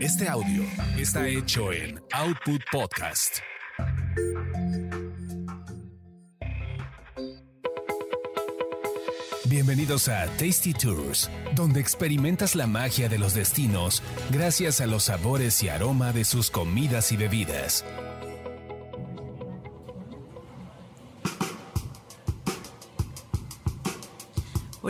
Este audio está hecho en Output Podcast. Bienvenidos a Tasty Tours, donde experimentas la magia de los destinos gracias a los sabores y aroma de sus comidas y bebidas.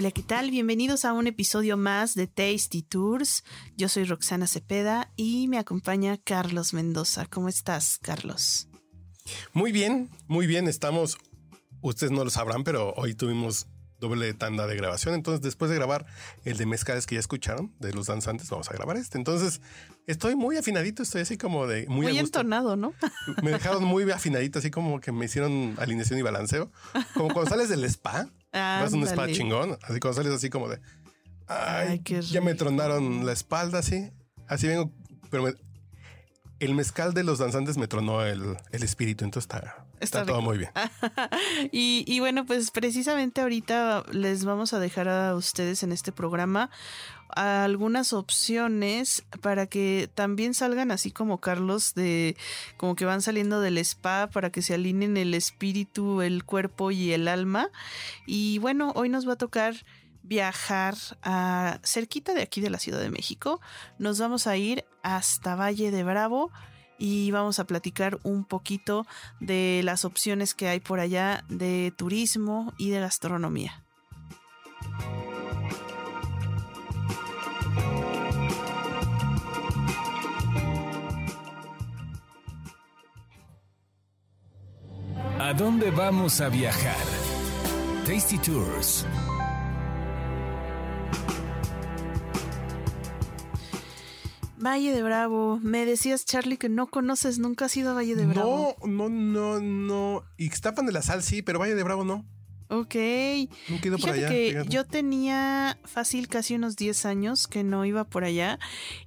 Hola, ¿qué tal? Bienvenidos a un episodio más de Tasty Tours. Yo soy Roxana Cepeda y me acompaña Carlos Mendoza. ¿Cómo estás, Carlos? Muy bien, muy bien. Estamos, ustedes no lo sabrán, pero hoy tuvimos doble tanda de grabación. Entonces, después de grabar el de mezcales que ya escucharon, de los danzantes, vamos a grabar este. Entonces, estoy muy afinadito, estoy así como de muy, muy entonado, ¿no? Me dejaron muy afinadito, así como que me hicieron alineación y balanceo. Como cuando sales del spa, vas a un spa chingón, así cuando sales así como de, ay, ya me tronaron la espalda, así. Así vengo, pero el mezcal de los danzantes me tronó el, espíritu, entonces está, está, todo muy bien. y, y, bueno, pues precisamente ahorita les vamos a dejar a ustedes en este programa algunas opciones para que también salgan así como Carlos de como que van saliendo del spa para que se alineen el espíritu, el cuerpo y el alma. Y bueno, hoy nos va a tocar viajar a cerquita de aquí de la Ciudad de México. Nos vamos a ir hasta Valle de Bravo y vamos a platicar un poquito de las opciones que hay por allá de turismo y de gastronomía. ¿A dónde vamos a viajar? Tasty Tours Valle de Bravo. Me decías, Charlie, que no conoces, nunca has ido a Valle de Bravo. No, no, no, no. Ixtapan de la Sal sí, pero Valle de Bravo no. Ok. que yo tenía fácil casi unos 10 años que no iba por allá.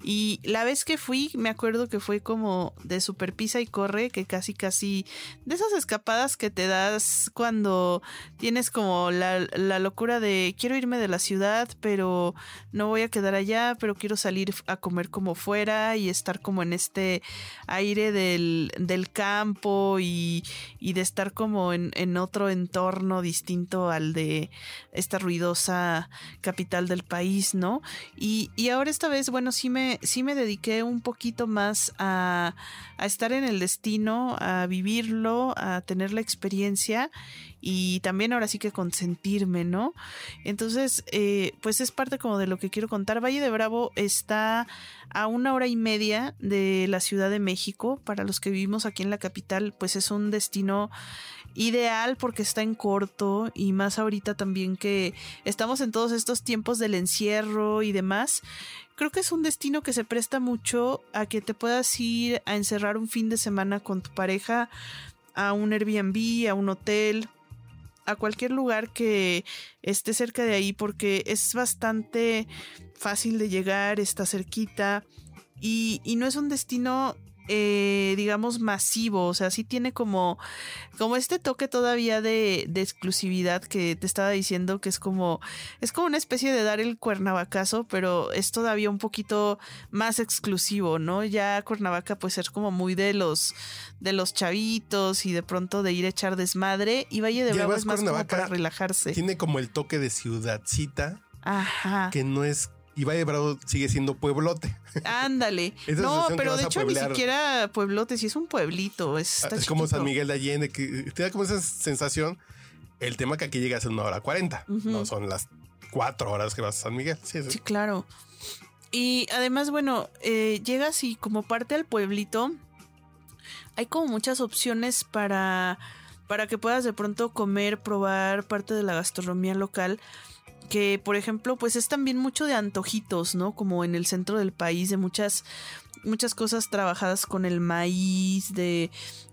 Y la vez que fui, me acuerdo que fue como de super pisa y corre, que casi, casi. De esas escapadas que te das cuando tienes como la, la locura de quiero irme de la ciudad, pero no voy a quedar allá, pero quiero salir a comer como fuera y estar como en este aire del, del campo y, y de estar como en, en otro entorno distinto al de esta ruidosa capital del país, ¿no? Y, ahora esta vez, bueno, sí me, sí me dediqué un poquito más a, a estar en el destino, a vivirlo, a tener la experiencia y también ahora sí que consentirme, ¿no? Entonces, eh, pues es parte como de lo que quiero contar. Valle de Bravo está a una hora y media de la Ciudad de México. Para los que vivimos aquí en la capital, pues es un destino ideal porque está en corto y más ahorita también que estamos en todos estos tiempos del encierro y demás. Creo que es un destino que se presta mucho a que te puedas ir a encerrar un fin de semana con tu pareja a un Airbnb, a un hotel, a cualquier lugar que esté cerca de ahí porque es bastante fácil de llegar, está cerquita y, y no es un destino eh, digamos, masivo. O sea, sí tiene como, como este toque todavía de, de, exclusividad que te estaba diciendo que es como, es como una especie de dar el cuernavacazo, pero es todavía un poquito más exclusivo, ¿no? Ya Cuernavaca puede ser como muy de los, de los chavitos y de pronto de ir a echar desmadre y Valle de Bravo es más como para relajarse. Tiene como el toque de ciudadcita. Ajá. Que no es y Valle de Bravo sigue siendo pueblote. Ándale. no, pero de hecho ni siquiera pueblote, si es un pueblito. Es, es como San Miguel de Allende, que te da como esa sensación. El tema que aquí llegas en una hora cuarenta, no son las cuatro horas que vas a San Miguel. Sí, claro. Y además, bueno, eh, llegas y como parte del pueblito, hay como muchas opciones para, para que puedas de pronto comer, probar parte de la gastronomía local que por ejemplo pues es también mucho de antojitos, ¿no? Como en el centro del país, de muchas, muchas cosas trabajadas con el maíz, de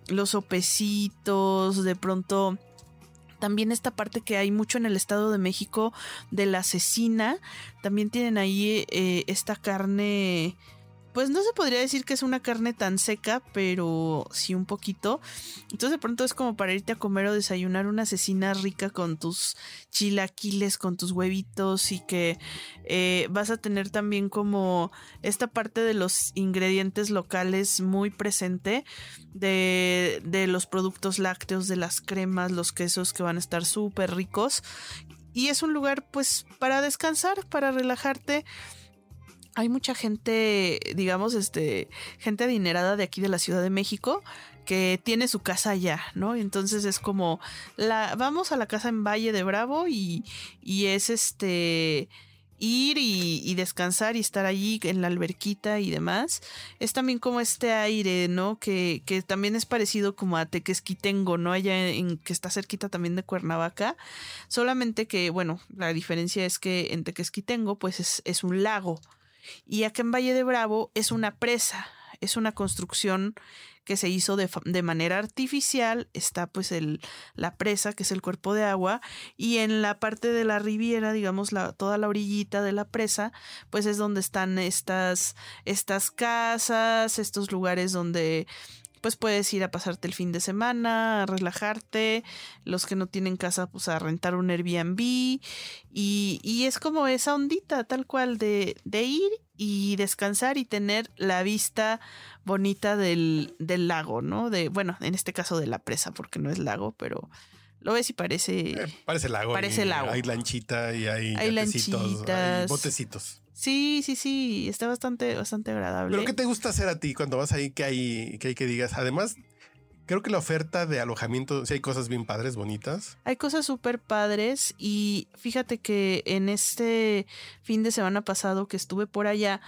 los sopecitos, de pronto también esta parte que hay mucho en el Estado de México de la cecina, también tienen ahí eh, esta carne pues no se podría decir que es una carne tan seca, pero sí un poquito. Entonces de pronto es como para irte a comer o desayunar una cecina rica con tus chilaquiles, con tus huevitos y que eh, vas a tener también como esta parte de los ingredientes locales muy presente de, de los productos lácteos, de las cremas, los quesos que van a estar súper ricos. Y es un lugar pues para descansar, para relajarte hay mucha gente, digamos, este, gente adinerada de aquí de la Ciudad de México que tiene su casa allá, ¿no? Entonces es como, la, vamos a la casa en Valle de Bravo y, y es este, ir y, descansar y estar allí en la alberquita y demás. Es también como este aire, ¿no? Que, que también es parecido como a Tequesquitengo, ¿no? Allá en, que está cerquita también de Cuernavaca. Solamente que, bueno, la diferencia es que en Tequesquitengo, pues es, es un lago. Y acá en Valle de Bravo es una presa, es una construcción que se hizo de, de, manera artificial, está pues el, la presa, que es el cuerpo de agua, y en la parte de la riviera, digamos, la, toda la orillita de la presa, pues es donde están estas, estas casas, estos lugares donde pues puedes ir a pasarte el fin de semana, a relajarte, los que no tienen casa, pues a rentar un Airbnb y, y es como esa ondita tal cual de, de, ir y descansar y tener la vista bonita del, del, lago, ¿no? De, bueno, en este caso de la presa, porque no es lago, pero lo ves y parece... Eh, parece lago. Parece lago. Hay lanchita y hay, hay lanchitas. botecitos. Sí, sí, sí, está bastante, bastante agradable. ¿Pero qué te gusta hacer a ti cuando vas ahí que hay que, hay que digas? Además, creo que la oferta de alojamiento, sí hay cosas bien padres, bonitas. Hay cosas súper padres y fíjate que en este fin de semana pasado que estuve por allá,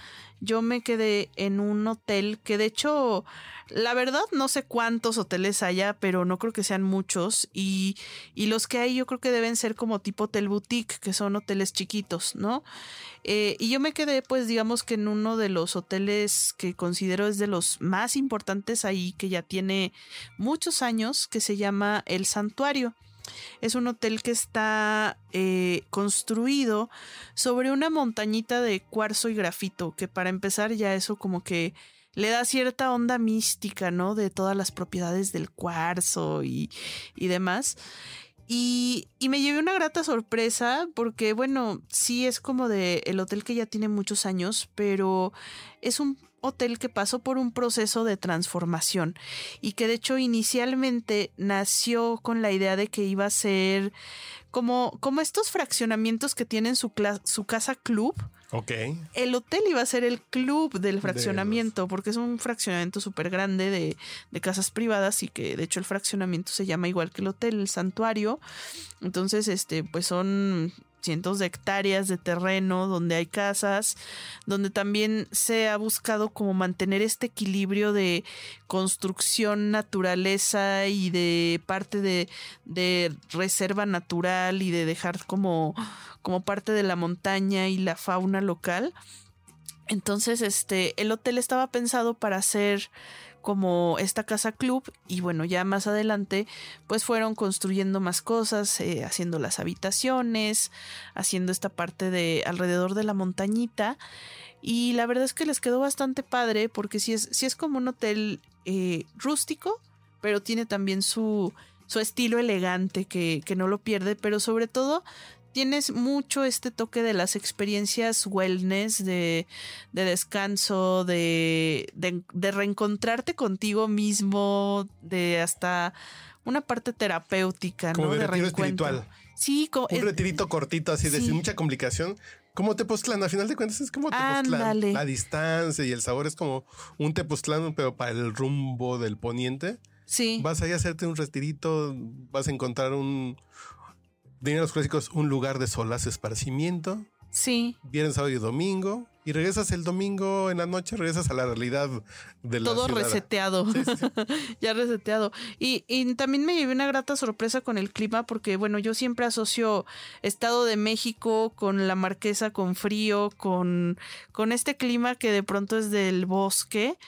yo me quedé en un hotel que de hecho, la verdad no sé cuántos hoteles haya, pero no creo que sean muchos y, y los que hay yo creo que deben ser como tipo hotel boutique, que son hoteles chiquitos, ¿no? Eh, y yo me quedé pues digamos que en uno de los hoteles que considero es de los más importantes ahí, que ya tiene muchos años, que se llama El Santuario. Es un hotel que está eh, construido sobre una montañita de cuarzo y grafito, que para empezar ya eso como que le da cierta onda mística, ¿no? De todas las propiedades del cuarzo y, y demás. Y, y, me llevé una grata sorpresa porque, bueno, sí es como de el hotel que ya tiene muchos años, pero es un hotel que pasó por un proceso de transformación y que de hecho inicialmente nació con la idea de que iba a ser como, como estos fraccionamientos que tienen su, su casa club. Ok. El hotel iba a ser el club del fraccionamiento, porque es un fraccionamiento súper grande de, de, casas privadas y que de hecho el fraccionamiento se llama igual que el hotel, el santuario. Entonces, este, pues son cientos de hectáreas de terreno donde hay casas, donde también se ha buscado como mantener este equilibrio de construcción, naturaleza y de parte de, de reserva natural y de dejar como, como parte de la montaña y la fauna local. Entonces, este, el hotel estaba pensado para ser como esta casa club y bueno, ya más adelante pues fueron construyendo más cosas, eh, haciendo las habitaciones, haciendo esta parte de alrededor de la montañita. Y la verdad es que les quedó bastante padre porque si es, si es como un hotel eh, rústico, pero tiene también su, su estilo elegante que, que no lo pierde, pero sobre todo tienes mucho este toque de las experiencias wellness, de, de descanso, de, de, reencontrarte contigo mismo, de hasta una parte terapéutica, como ¿no? De, retiro espiritual. Sí, como, un retirito cortito, así de sin mucha complicación. Como Tepoztlán, a final de cuentas es como Tepoztlán. La distancia y el sabor es como un Tepoztlán, pero para el rumbo del poniente. Sí. Vas ahí a hacerte un retirito, vas a encontrar un, los clásicos, un lugar de solas, esparcimiento. Sí. Viernes, sábado y domingo. Y regresas el domingo en la noche, regresas a la realidad de la Todo reseteado. ya reseteado. Y, y, también me llevé una grata sorpresa con el clima porque, bueno, yo siempre asocio Estado de México con la marquesa, con frío, con, con este clima que de pronto es del bosque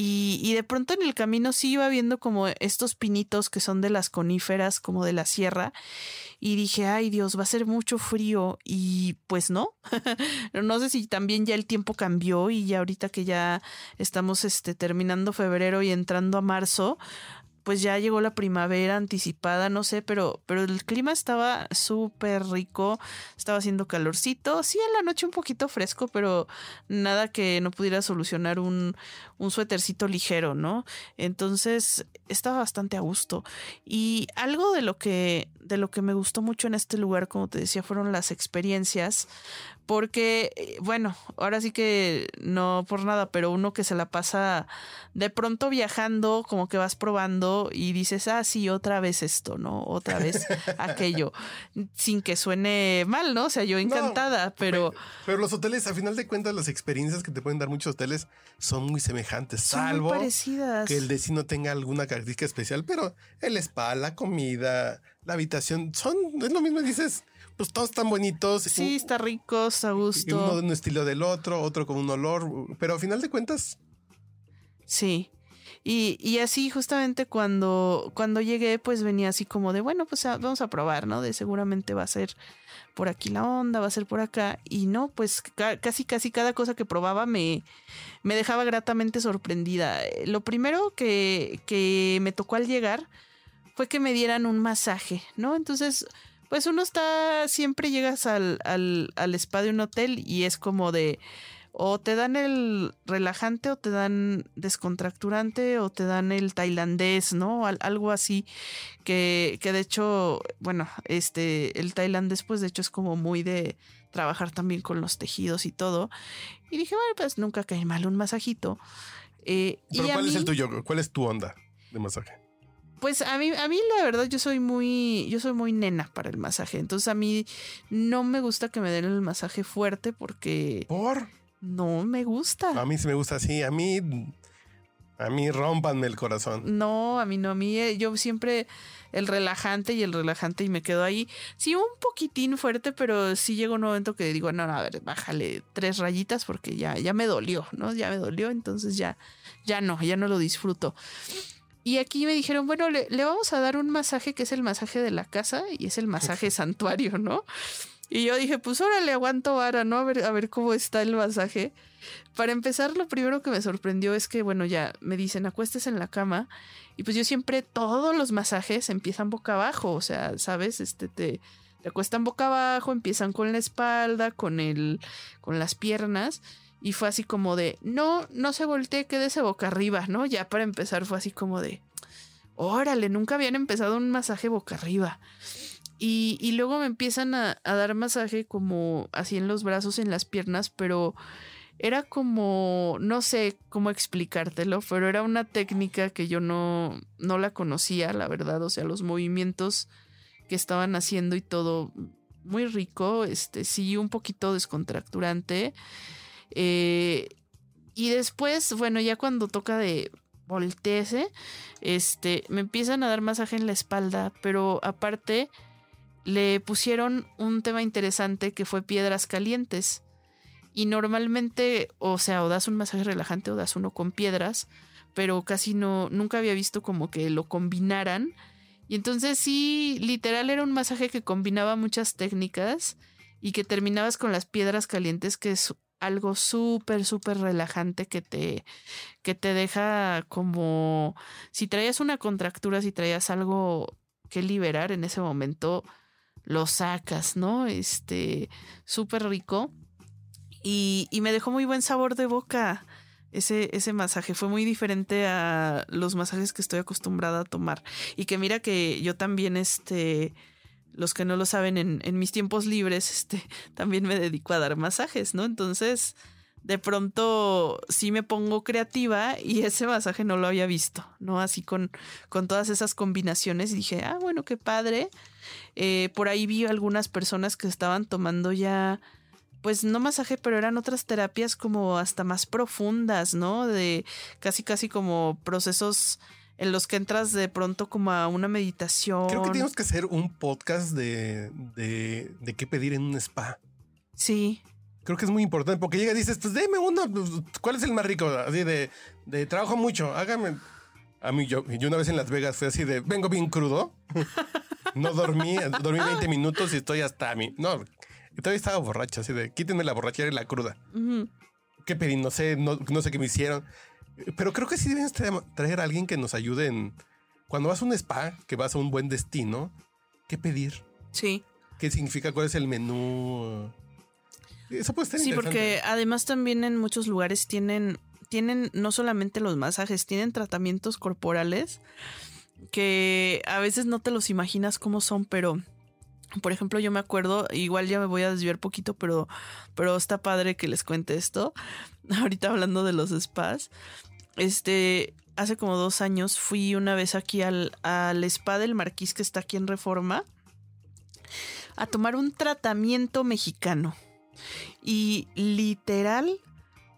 Y, y, de pronto en el camino sí iba viendo como estos pinitos que son de las coníferas, como de la sierra. Y dije, ay Dios, va a ser mucho frío. Y pues no. no sé si también ya el tiempo cambió y ya ahorita que ya estamos este, terminando febrero y entrando a marzo, pues ya llegó la primavera anticipada, no sé, pero, pero el clima estaba súper rico, estaba haciendo calorcito, sí en la noche un poquito fresco, pero nada que no pudiera solucionar un, un suétercito ligero, ¿no? Entonces estaba bastante a gusto. Y algo de lo que, de lo que me gustó mucho en este lugar, como te decía, fueron las experiencias, porque, eh, bueno, ahora sí que no por nada, pero uno que se la pasa de pronto viajando, como que vas probando y dices, ah, sí, otra vez esto, ¿no? Otra vez aquello, sin que suene mal, ¿no? O sea, yo encantada, pero... Pero los hoteles, a final de cuentas, las experiencias que te pueden dar muchos hoteles son muy semejantes, salvo que el destino tenga alguna característica especial, pero el spa, la comida, la habitación, son, es lo mismo, dices pues todos están bonitos. Sí, está ricos, a gusto. Uno de un estilo del otro, otro con un olor, pero a final de cuentas. Sí. Y, y, así justamente cuando, cuando llegué, pues venía así como de, bueno, pues vamos a probar, ¿no? De seguramente va a ser por aquí la onda, va a ser por acá. Y no, pues casi, casi cada cosa que probaba me, me dejaba gratamente sorprendida. Lo primero que, que me tocó al llegar fue que me dieran un masaje, ¿no? Entonces pues uno está, siempre llegas al, al, al spa de un hotel y es como de, o te dan el relajante o te dan descontracturante o te dan el tailandés, ¿no? algo así que, que de hecho, bueno, este, el tailandés pues de hecho es como muy de trabajar también con los tejidos y todo. Y dije, bueno, pues nunca cae mal un masajito. Eh, ¿Pero cuál es el tuyo? ¿Cuál es tu onda de masaje? Pues a mí, a mí la verdad yo soy muy, yo soy muy nena para el masaje. Entonces a mí no me gusta que me den el masaje fuerte porque... ¿Por? No me gusta. A mí sí me gusta así. A mí, a mí rompanme el corazón. No, a mí no. A mí eh, yo siempre el relajante y el relajante y me quedo ahí. Sí, un poquitín fuerte, pero sí llega un momento que digo, no, no, a ver, bájale tres rayitas porque ya, ya me dolió, ¿no? Ya me dolió, entonces ya, ya no, ya no lo disfruto. Y aquí me dijeron, bueno, le, vamos a dar un masaje que es el masaje de la casa y es el masaje santuario, ¿no? Y yo dije, pues ahora le aguanto vara, ¿no? A ver, a ver cómo está el masaje. Para empezar, lo primero que me sorprendió es que, bueno, ya me dicen, acuestes en la cama. Y pues yo siempre, todos los masajes empiezan boca abajo. O sea, ¿sabes? Este te, te acuestan boca abajo, empiezan con la espalda, con el, con las piernas. Y fue así como de, no, no se voltee, quédese boca arriba, ¿no? Ya para empezar fue así como de, órale, nunca habían empezado un masaje boca arriba. Y, y luego me empiezan a, a, dar masaje como así en los brazos, en las piernas, pero era como, no sé cómo explicártelo, pero era una técnica que yo no, no la conocía, la verdad, o sea, los movimientos que estaban haciendo y todo muy rico, este sí, un poquito descontracturante. Eh, y después, bueno, ya cuando toca de volteese, este, me empiezan a dar masaje en la espalda, pero aparte le pusieron un tema interesante que fue piedras calientes. Y normalmente, o sea, o das un masaje relajante o das uno con piedras, pero casi no, nunca había visto como que lo combinaran. Y entonces sí, literal era un masaje que combinaba muchas técnicas y que terminabas con las piedras calientes, que es algo súper, súper relajante que te, que te deja como, si traías una contractura, si traías algo que liberar en ese momento, lo sacas, ¿no? Este, súper rico. Y, y me dejó muy buen sabor de boca. Ese, ese masaje fue muy diferente a los masajes que estoy acostumbrada a tomar. Y que mira que yo también, este, los que no lo saben, en, mis tiempos libres, este, también me dedico a dar masajes, ¿no? Entonces, de pronto sí me pongo creativa y ese masaje no lo había visto, ¿no? Así con, con todas esas combinaciones dije, ah, bueno, qué padre. Eh, por ahí vi algunas personas que estaban tomando ya, pues no masaje, pero eran otras terapias como hasta más profundas, ¿no? De casi, casi como procesos en los que entras de pronto como a una meditación. Creo que tenemos que hacer un podcast de, de, de qué pedir en un spa. Sí. creo que es muy importante porque llega y dices, pues deme uno, pues, ¿cuál es el más rico? Así de, de trabajo mucho, hágame. A mí, yo, yo una vez en Las Vegas fue así de, vengo bien crudo. no dormí, dormí 20 minutos y estoy hasta a mí. No, todavía estaba borracha, así de, quítenme la borrachera y la cruda. ¿Qué pedí? No sé, no, no, sé qué me hicieron. Pero creo que sí deben traer a alguien que nos ayude en... Cuando vas a un spa, que vas a un buen destino, ¿qué pedir? Sí. ¿Qué significa? ¿Cuál es el menú? Eso puede ser Sí, porque además también en muchos lugares tienen, tienen no solamente los masajes, tienen tratamientos corporales que a veces no te los imaginas cómo son, pero por ejemplo, yo me acuerdo, igual ya me voy a desviar poquito, pero, pero está padre que les cuente esto. Ahorita hablando de los spas. Este, hace como dos años fui una vez aquí al, al spa del Marquís que está aquí en Reforma a tomar un tratamiento mexicano. Y literal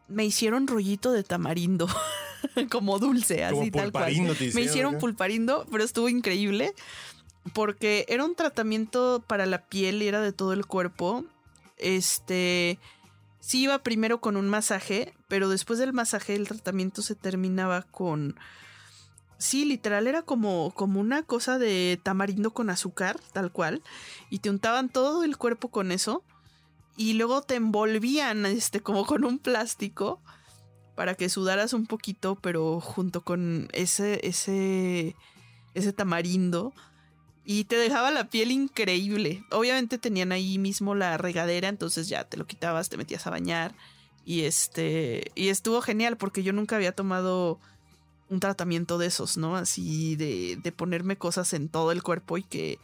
me hicieron rollito de tamarindo. como dulce, así tal cual. me hicieron pulparindo, pero estuvo increíble. Porque era un tratamiento para la piel y era de todo el cuerpo. Este. Sí iba primero con un masaje, pero después del masaje el tratamiento se terminaba con. Sí, literal, era como, como una cosa de tamarindo con azúcar, tal cual. Y te untaban todo el cuerpo con eso. Y luego te envolvían, este, como con un plástico. Para que sudaras un poquito, pero junto con ese. ese. ese tamarindo y te dejaba la piel increíble. Obviamente tenían ahí mismo la regadera, entonces ya te lo quitabas, te metías a bañar. Y este. Y estuvo genial porque yo nunca había tomado un tratamiento de esos, ¿no? Así de, de ponerme cosas en todo el cuerpo y que.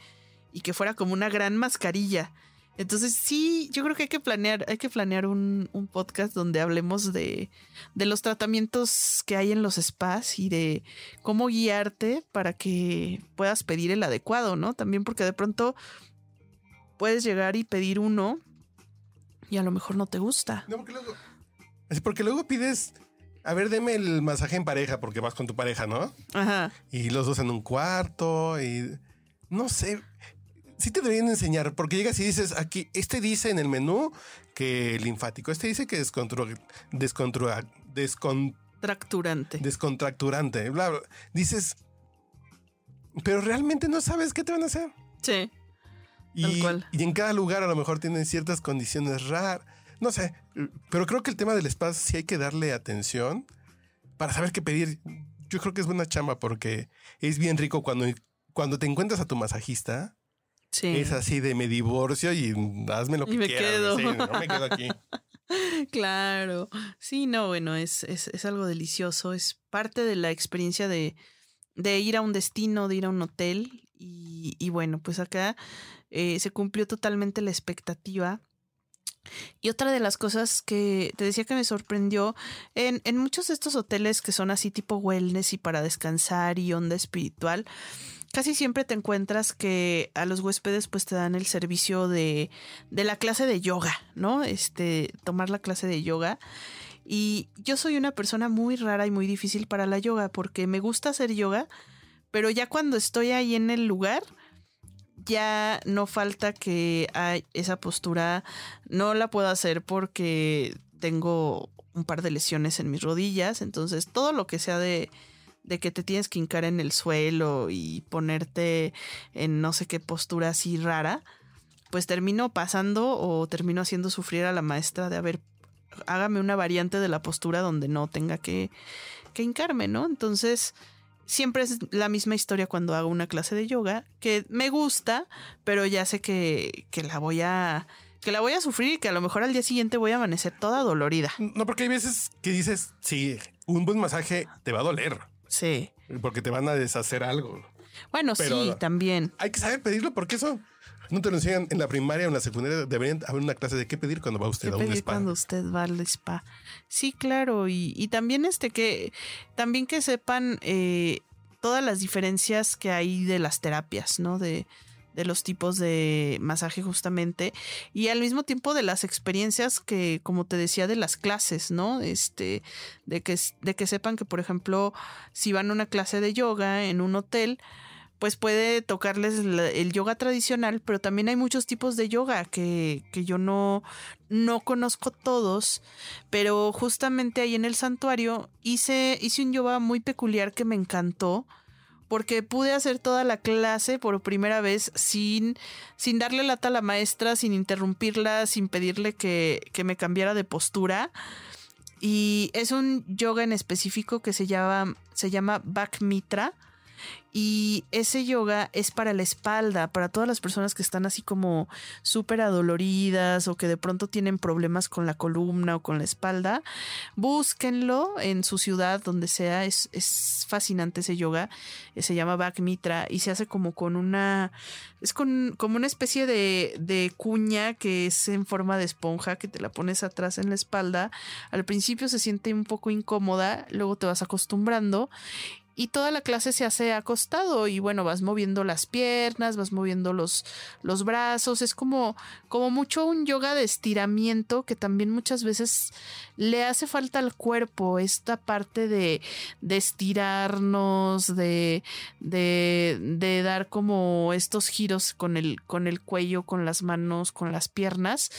Y que fuera como una gran mascarilla. Entonces sí, yo creo que hay que planear, hay que planear un, podcast donde hablemos de, de, los tratamientos que hay en los spas y de cómo guiarte para que puedas pedir el adecuado, ¿no? También porque de pronto puedes llegar y pedir uno y a lo mejor no te gusta. No, porque luego, es porque luego pides, a ver, deme el masaje en pareja porque vas con tu pareja, ¿no? Ajá. Y los dos en un cuarto y no sé sí te deberían enseñar, porque llegas y dices aquí, este dice en el menú que linfático, este dice que descontracturante. Descontracturante, bla, bla. Dices, pero realmente no sabes qué te van a hacer. Sí. Y, y en cada lugar a lo mejor tienen ciertas condiciones raras. No sé, pero creo que el tema del espacio sí hay que darle atención para saber qué pedir. Yo creo que es buena chamba porque es bien rico cuando, cuando te encuentras a tu masajista es así de me divorcio y hazme lo que me Quedo. no me quedo aquí. claro. Sí, no, bueno, es, es, algo delicioso. Es parte de la experiencia de, de, ir a un destino, de ir a un hotel. Y, bueno, pues acá eh, se cumplió totalmente la expectativa. Y otra de las cosas que te decía que me sorprendió, en, en muchos de estos hoteles que son así tipo wellness y para descansar y onda espiritual, casi siempre te encuentras que a los huéspedes pues te dan el servicio de, de la clase de yoga, ¿no? Este, tomar la clase de yoga. Y yo soy una persona muy rara y muy difícil para la yoga porque me gusta hacer yoga, pero ya cuando estoy ahí en el lugar, ya no falta que hay esa postura no la puedo hacer porque tengo un par de lesiones en mis rodillas, entonces todo lo que sea de de que te tienes que hincar en el suelo y ponerte en no sé qué postura así rara, pues termino pasando o termino haciendo sufrir a la maestra de, a ver, hágame una variante de la postura donde no tenga que, que hincarme, ¿no? Entonces, siempre es la misma historia cuando hago una clase de yoga, que me gusta, pero ya sé que, que la voy a que la voy a sufrir y que a lo mejor al día siguiente voy a amanecer toda dolorida. No, porque hay veces que dices, sí, un buen masaje te va a doler. Sí. Porque te van a deshacer algo. Bueno, sí, también. Hay que saber pedirlo porque eso no te lo enseñan en la primaria o en la secundaria. Deberían haber una clase de qué pedir cuando va usted a un spa. Cuando usted va al spa. Sí, claro. Y, y también este que también que sepan eh, todas las diferencias que hay de las terapias, ¿no? De, de los tipos de masaje justamente y al mismo tiempo de las experiencias que como te decía de las clases, ¿no? Este de que de que sepan que por ejemplo si van a una clase de yoga en un hotel pues puede tocarles el yoga tradicional, pero también hay muchos tipos de yoga que, que yo no, no conozco todos, pero justamente ahí en el santuario hice, hice un yoga muy peculiar que me encantó porque pude hacer toda la clase por primera vez sin, sin darle lata a la maestra, sin interrumpirla, sin pedirle que, que me cambiara de postura. Y es un yoga en específico que se llama, se llama Back Mitra y ese yoga es para la espalda, para todas las personas que están así como súper adoloridas o que de pronto tienen problemas con la columna o con la espalda. Búsquenlo en su ciudad, donde sea. Es, es fascinante ese yoga. Se llama Back Mitra y se hace como con una. Es con, como una especie de, de cuña que es en forma de esponja que te la pones atrás en la espalda. Al principio se siente un poco incómoda, luego te vas acostumbrando y toda la clase se hace acostado y bueno, vas moviendo las piernas, vas moviendo los, los brazos, es como, como mucho un yoga de estiramiento que también muchas veces le hace falta al cuerpo, esta parte de, de estirarnos, de, de, de dar como estos giros con el, con el cuello, con las manos, con las piernas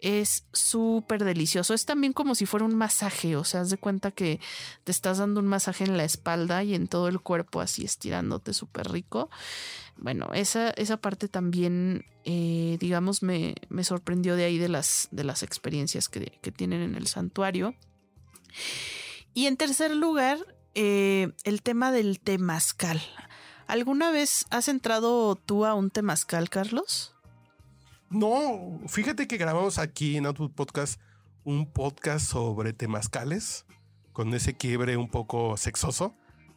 es súper delicioso. Es también como si fuera un masaje, o sea, haz de cuenta que te estás dando un masaje en la espalda y en todo el cuerpo así estirándote súper rico. Bueno, esa, esa parte también, eh, digamos, me, me, sorprendió de ahí de las, de las experiencias que, que, tienen en el santuario. Y en tercer lugar, eh, el tema del temazcal. ¿Alguna vez has entrado tú a un temazcal, Carlos? No, fíjate que grabamos aquí en Output Podcast un podcast sobre temazcales con ese quiebre un poco sexoso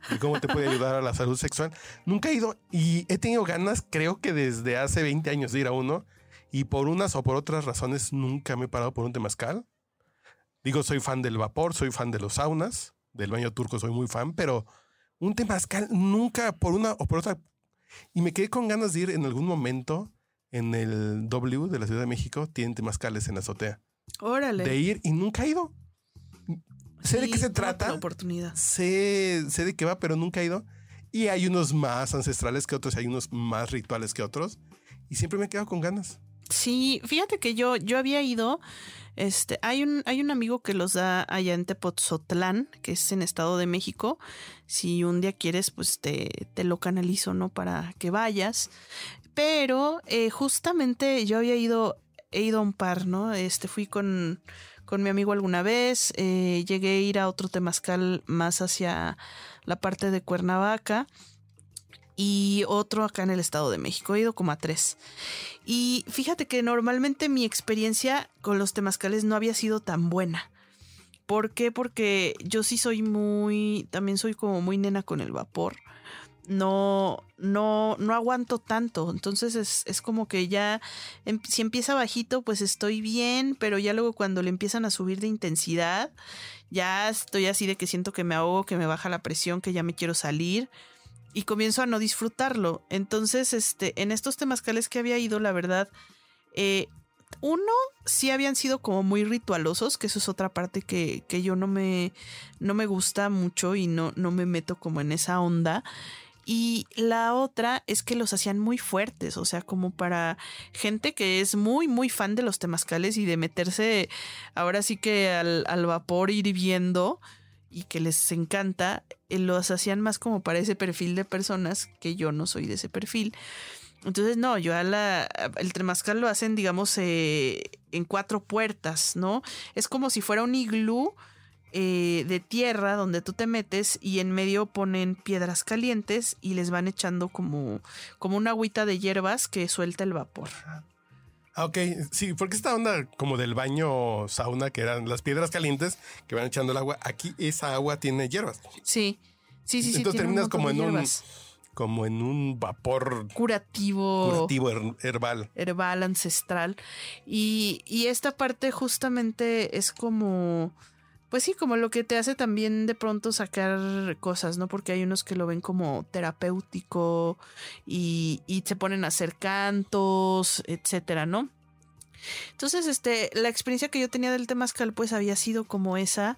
y cómo te puede ayudar a la salud sexual. Nunca he ido y he tenido ganas, creo que desde hace 20 años de ir a uno y por unas o por otras razones nunca me he parado por un temazcal. Digo, soy fan del vapor, soy fan de los saunas, del baño turco soy muy fan, pero un temazcal nunca por una o por otra. Y me quedé con ganas de ir en algún momento en el W de la Ciudad de México tienen temazcales en la azotea. Órale. De ir y nunca he ido. Sé de qué se trata. oportunidad. Sé, sé de qué va, pero nunca he ido. Y hay unos más ancestrales que otros, hay unos más rituales que otros. Y siempre me he quedado con ganas. Sí, fíjate que yo, yo había ido. Este, hay un, hay un amigo que los da allá en Tepotzotlán, que es en Estado de México. Si un día quieres, pues te, te lo canalizo, ¿no? Para que vayas. Pero eh, justamente yo había ido, he ido a un par, ¿no? Este, fui con, con mi amigo alguna vez, eh, llegué a ir a otro temazcal más hacia la parte de Cuernavaca y otro acá en el Estado de México. He ido como a tres. Y fíjate que normalmente mi experiencia con los temazcales no había sido tan buena. ¿Por qué? Porque yo sí soy muy, también soy como muy nena con el vapor no, no, no aguanto tanto. Entonces es, es como que ya, em, si empieza bajito, pues estoy bien, pero ya luego cuando le empiezan a subir de intensidad, ya estoy así de que siento que me ahogo, que me baja la presión, que ya me quiero salir y comienzo a no disfrutarlo. Entonces, este, en estos temazcales que había ido, la verdad, eh, uno, sí habían sido como muy ritualosos, que eso es otra parte que, que yo no me, no me gusta mucho y no, no me meto como en esa onda. Y la otra es que los hacían muy fuertes, o sea, como para gente que es muy, muy fan de los temazcales y de meterse ahora sí que al, al vapor hirviendo y que les encanta, eh, los hacían más como para ese perfil de personas, que yo no soy de ese perfil. Entonces, no, yo a la, el temazcal lo hacen, digamos, eh, en cuatro puertas, ¿no? Es como si fuera un iglú eh, de tierra donde tú te metes y en medio ponen piedras calientes y les van echando como, como una agüita de hierbas que suelta el vapor. Ah, ok, sí, porque esta onda como del baño sauna, que eran las piedras calientes que van echando el agua, aquí esa agua tiene hierbas. Sí, sí, sí. Entonces terminas como en un como en un vapor curativo, curativo herbal. Herbal, ancestral. Y, y esta parte justamente es como pues sí, como lo que te hace también de pronto sacar cosas, ¿no? Porque hay unos que lo ven como terapéutico y, y se ponen a hacer cantos, etcétera, ¿no? Entonces, este, la experiencia que yo tenía del temazcal, pues había sido como esa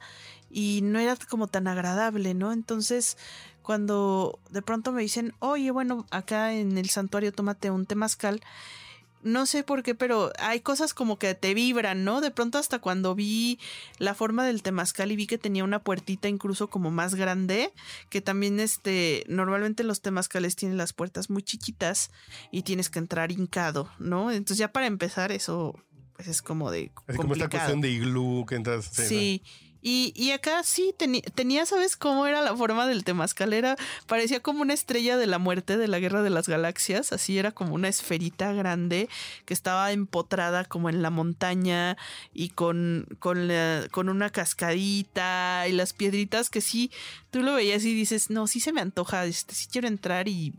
y no era como tan agradable, ¿no? Entonces, cuando de pronto me dicen, oye, bueno, acá en el santuario tómate un temazcal no sé por qué, pero hay cosas como que te vibran, ¿no? De pronto hasta cuando vi la forma del temazcal y vi que tenía una puertita incluso como más grande, que también este, normalmente los temazcales tienen las puertas muy chiquitas y tienes que entrar hincado, ¿no? Entonces ya para empezar eso pues es como de... Es como esta cuestión de iglú que entras... Sí. Y, acá sí tenía, ¿sabes cómo era la forma del temazcal? Era, parecía como una estrella de la muerte de la guerra de las galaxias, así era como una esferita grande que estaba empotrada como en la montaña y con, con, con una cascadita y las piedritas que sí, tú lo veías y dices, no, sí se me antoja, este, sí quiero entrar y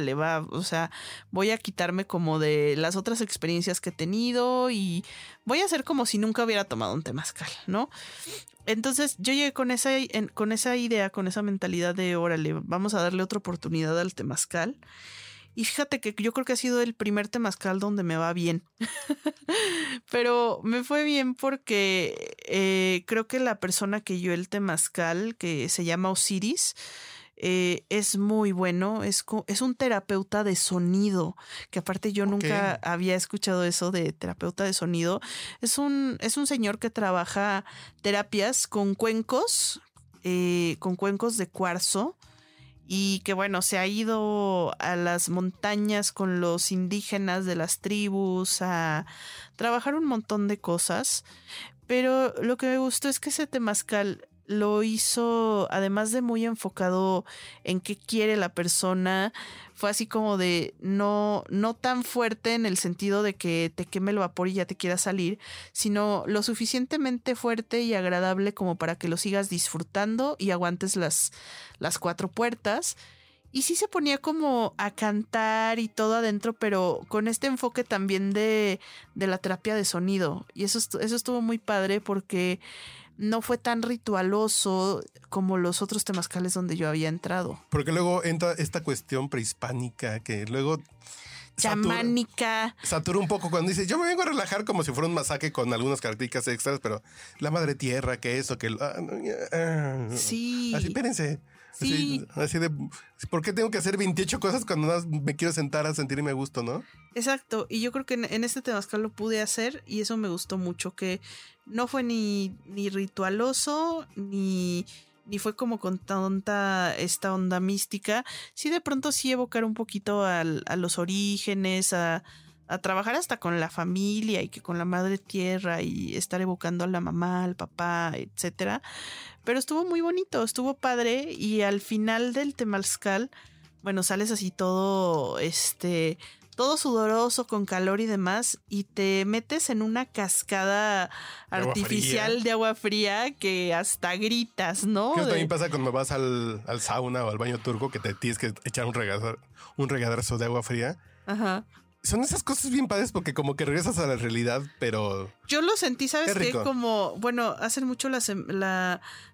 le va, o sea, voy a quitarme como de las otras experiencias que he tenido y voy a hacer como si nunca hubiera tomado un temazcal, ¿no? Entonces yo llegué con esa, con esa idea, con esa mentalidad de, órale, vamos a darle otra oportunidad al temazcal. Y fíjate que yo creo que ha sido el primer temazcal donde me va bien. Pero me fue bien porque eh, creo que la persona que yo el temazcal, que se llama Osiris, eh, es muy bueno, es, es un terapeuta de sonido, que aparte yo nunca había escuchado eso de terapeuta de sonido. Es un, es un señor que trabaja terapias con cuencos, eh, con cuencos de cuarzo y que bueno, se ha ido a las montañas con los indígenas de las tribus a trabajar un montón de cosas. Pero lo que me gustó es que ese temazcal lo hizo, además de muy enfocado en qué quiere la persona, fue así como de no, no tan fuerte en el sentido de que te queme el vapor y ya te quiera salir, sino lo suficientemente fuerte y agradable como para que lo sigas disfrutando y aguantes las, las cuatro puertas. Y sí se ponía como a cantar y todo adentro, pero con este enfoque también de, de la terapia de sonido. Y eso, eso estuvo muy padre porque no fue tan ritualoso como los otros temazcales donde yo había entrado. Porque luego entra esta cuestión prehispánica que luego chamánica. Satura un poco cuando dice, yo me vengo a relajar como si fuera un masaje con algunas características extras, pero la madre tierra, que eso, que... Ah, ah, sí. Así, espérense. Sí. Así, de, ¿por qué tengo que hacer 28 cosas cuando me quiero sentar a sentirme a gusto, no? Exacto. Y yo creo que en, este temazcal lo pude hacer y eso me gustó mucho, que no fue ni, ni ritualoso, ni, ni fue como con tanta esta onda mística. Sí, de pronto sí evocar un poquito a los orígenes, a, a trabajar hasta con la familia y que con la madre tierra y estar evocando a la mamá, al papá, etcétera. Pero estuvo muy bonito, estuvo padre y al final del temazcal, bueno, sales así todo este todo sudoroso con calor y demás y te metes en una cascada artificial de agua fría que hasta gritas, ¿no? Eso también pasa cuando vas al, sauna o al baño turco que te tienes que echar un regadar, un regadazo de agua fría. Ajá son esas cosas bien padres porque como que regresas a la realidad, pero... Yo lo sentí, ¿sabes qué? Como, bueno, hacen mucho la,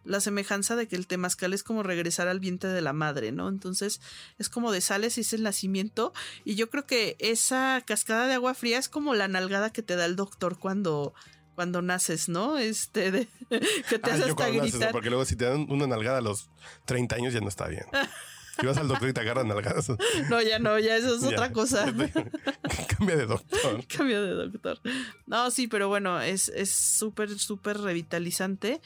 la, semejanza de que el temazcal es como regresar al vientre de la madre, ¿no? Entonces es como de sales y es el nacimiento. Y yo creo que esa cascada de agua fría es como la nalgada que te da el doctor cuando cuando naces, ¿no? Este, de, que te hace hasta gritar. porque luego si te dan una nalgada a los 30 años ya no está bien. Si vas al doctor y te agarran nalgadas. No, ya no, ya eso es otra cosa. Cambia de doctor. Cambia de doctor. No, sí, pero bueno, es súper, súper revitalizante.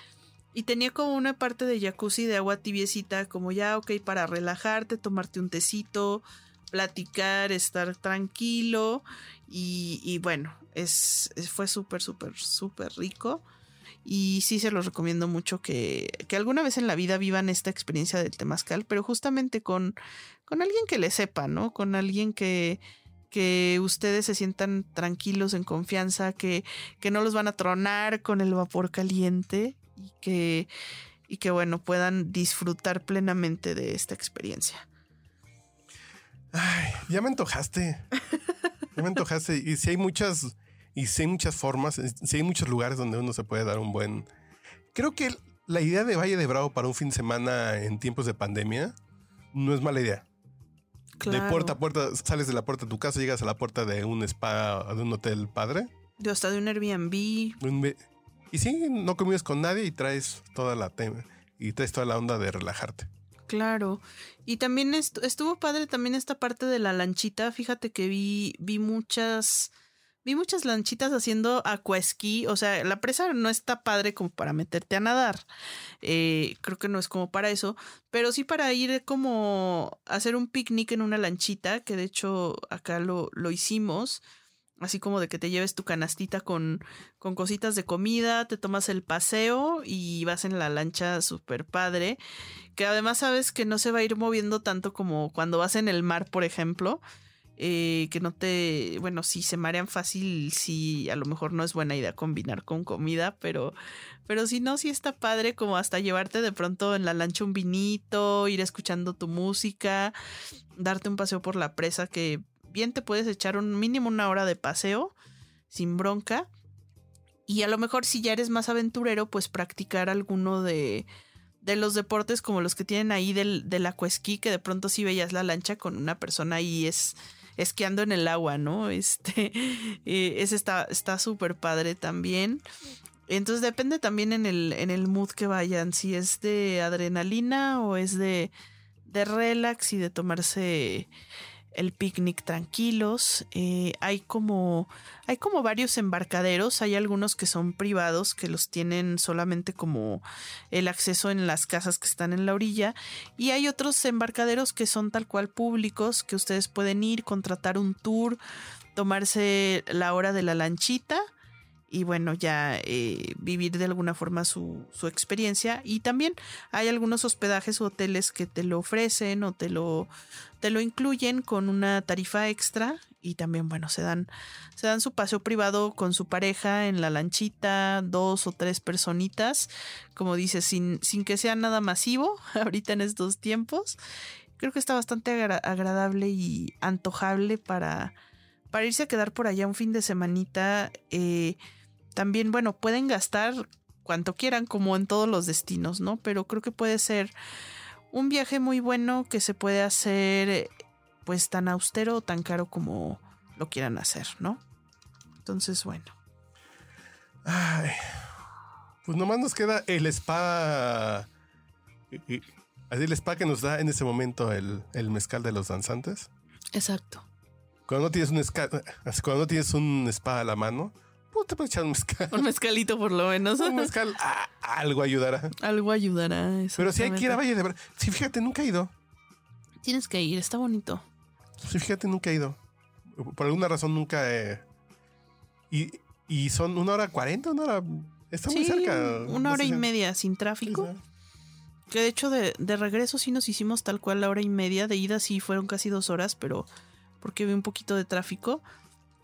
Y tenía como una parte de jacuzzi de agua tibiecita, como ya, ok, para relajarte, tomarte un tecito, platicar, estar tranquilo. Y, y bueno, es, fue súper, súper, súper rico. Y sí se los recomiendo mucho que, que, alguna vez en la vida vivan esta experiencia del temazcal, pero justamente con, con alguien que le sepa, ¿no? Con alguien que, que ustedes se sientan tranquilos, en confianza, que, que no los van a tronar con el vapor caliente y que, y que, bueno, puedan disfrutar plenamente de esta experiencia. Ay, ya me antojaste. Ya me antojaste. Y si hay muchas y sí hay muchas formas, sí hay muchos lugares donde uno se puede dar un buen... Creo que la idea de Valle de Bravo para un fin de semana en tiempos de pandemia no es mala idea. De puerta a puerta, sales de la puerta de tu casa, llegas a la puerta de un spa, de un hotel padre. De hasta de un Airbnb. y sí, no comidas con nadie y traes toda la y traes toda la onda de relajarte. Claro. Y también estuvo padre también esta parte de la lanchita. Fíjate que vi, vi muchas, vi muchas lanchitas haciendo aquaesquí. O sea, la presa no está padre como para meterte a nadar. Eh, creo que no es como para eso. Pero sí para ir como a hacer un picnic en una lanchita, que de hecho acá lo, lo hicimos así como de que te lleves tu canastita con, con cositas de comida, te tomas el paseo y vas en la lancha súper padre, que además sabes que no se va a ir moviendo tanto como cuando vas en el mar, por ejemplo. Eh, que no te, bueno, si se marean fácil, sí, a lo mejor no es buena idea combinar con comida, pero, pero si no, sí está padre como hasta llevarte de pronto en la lancha un vinito, ir escuchando tu música, darte un paseo por la presa que bien te puedes echar un mínimo una hora de paseo sin bronca. Y a lo mejor si ya eres más aventurero, pues practicar alguno de, de los deportes como los que tienen ahí del, del aquasquí, que de pronto si veías la lancha con una persona ahí es esquiando en el agua, ¿no? Este, ese está súper padre también. Entonces depende también en el, en el mood que vayan, si es de adrenalina o es de, de relax y de tomarse el picnic tranquilos. Eh, hay como hay como varios embarcaderos. Hay algunos que son privados que los tienen solamente como el acceso en las casas que están en la orilla y hay otros embarcaderos que son tal cual públicos que ustedes pueden ir contratar un tour tomarse la hora de la lanchita y bueno, ya eh, vivir de alguna forma su, su, experiencia. Y también hay algunos hospedajes o hoteles que te lo ofrecen o te lo, te lo incluyen con una tarifa extra. Y también, bueno, se dan, se dan su paseo privado con su pareja en la lanchita, dos o tres personitas, como dices, sin, sin que sea nada masivo ahorita en estos tiempos. Creo que está bastante agradable y antojable para, para irse a quedar por allá un fin de semanita. Eh, también, bueno, pueden gastar cuanto quieran, como en todos los destinos, ¿no? Pero creo que puede ser un viaje muy bueno que se puede hacer pues tan austero o tan caro como lo quieran hacer, ¿no? Entonces, bueno. Ay, pues nomás nos queda el spa. Así el spa que nos da en ese momento el, el mezcal de los danzantes. Exacto. Cuando no tienes un cuando no tienes un spa a la mano, pues te puedes echar un mezcal. Un mezcalito por lo menos. Un mezcal, ah, algo ayudará. Algo ayudará. Pero si hay que ir a Valle de Bravo. Sí, fíjate, nunca he ido. Tienes que ir, está bonito. Sí, fíjate, nunca he ido. Por alguna razón nunca he... Y, y son una hora cuarenta, una hora... Está muy cerca. Una hora y media sin tráfico. Que de hecho de, de regreso sí nos hicimos tal cual la hora y media. De ida sí fueron casi dos horas, pero porque vi un poquito de tráfico.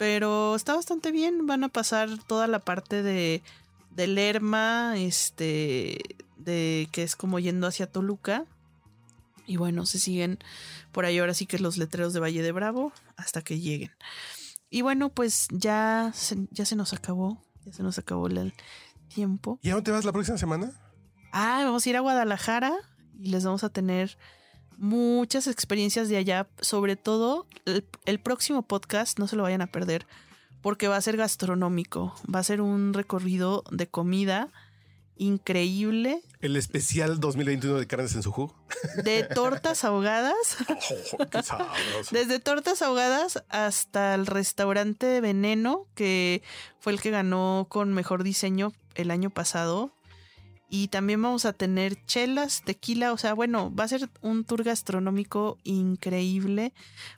Pero está bastante bien. Van a pasar toda la parte de, de Lerma, este, de que es como yendo hacia Toluca. Y bueno, se siguen por ahí ahora sí que los letreros de Valle de Bravo hasta que lleguen. Y bueno, pues ya se, ya se nos acabó, ya se nos acabó el tiempo. ¿Y a dónde vas la próxima semana? Ah, vamos a ir a Guadalajara y les vamos a tener muchas experiencias de allá, sobre todo el, próximo podcast, no se lo vayan a perder, porque va a ser gastronómico, va a ser un recorrido de comida increíble. El especial 2021 de carnes en su jugo. De tortas ahogadas. Oh, Desde tortas ahogadas hasta el restaurante Veneno, que fue el que ganó con mejor diseño el año pasado. Y también vamos a tener chelas, tequila, o sea, bueno, va a ser un tour gastronómico increíble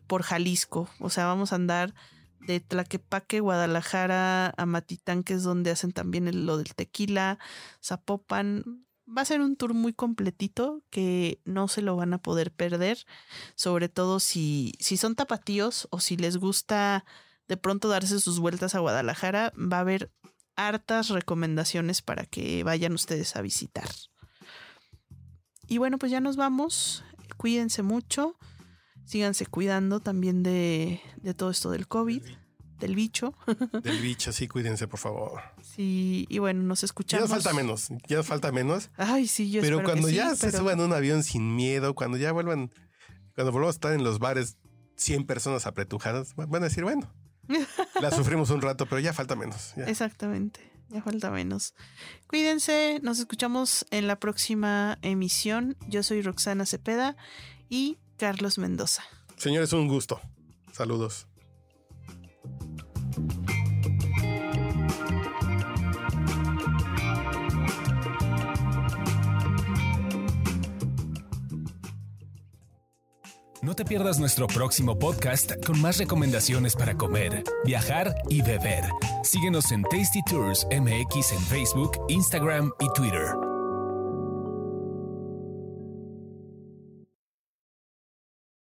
por Jalisco. O sea, vamos a andar de Tlaquepaque, Guadalajara a Matitán, que es donde hacen también lo del tequila, Zapopan. Va a ser un tour muy completito que no se lo van a poder perder, sobre todo si, si son tapatíos o si les gusta de pronto darse sus vueltas a Guadalajara, va a haber hartas recomendaciones para que vayan ustedes a visitar. Y bueno, pues ya nos vamos. Cuídense mucho. Síganse cuidando también de, todo esto del COVID, del bicho. Del bicho, sí, cuídense, por favor. Sí, y bueno, nos escuchamos. Ya falta menos, ya falta menos. Ay, sí, yo Pero cuando ya se suban a un avión sin miedo, cuando ya vuelvan, cuando volvamos a estar en los bares 100 personas apretujadas, van a decir, bueno, la sufrimos un rato, pero ya falta menos. Exactamente. Ya falta menos. Cuídense, nos escuchamos en la próxima emisión. Yo soy Roxana Cepeda y Carlos Mendoza. Señores, un gusto. Saludos. No te pierdas nuestro próximo podcast con más recomendaciones para comer, viajar y beber. Síguenos en Tasty Tours MX en Facebook, Instagram y Twitter.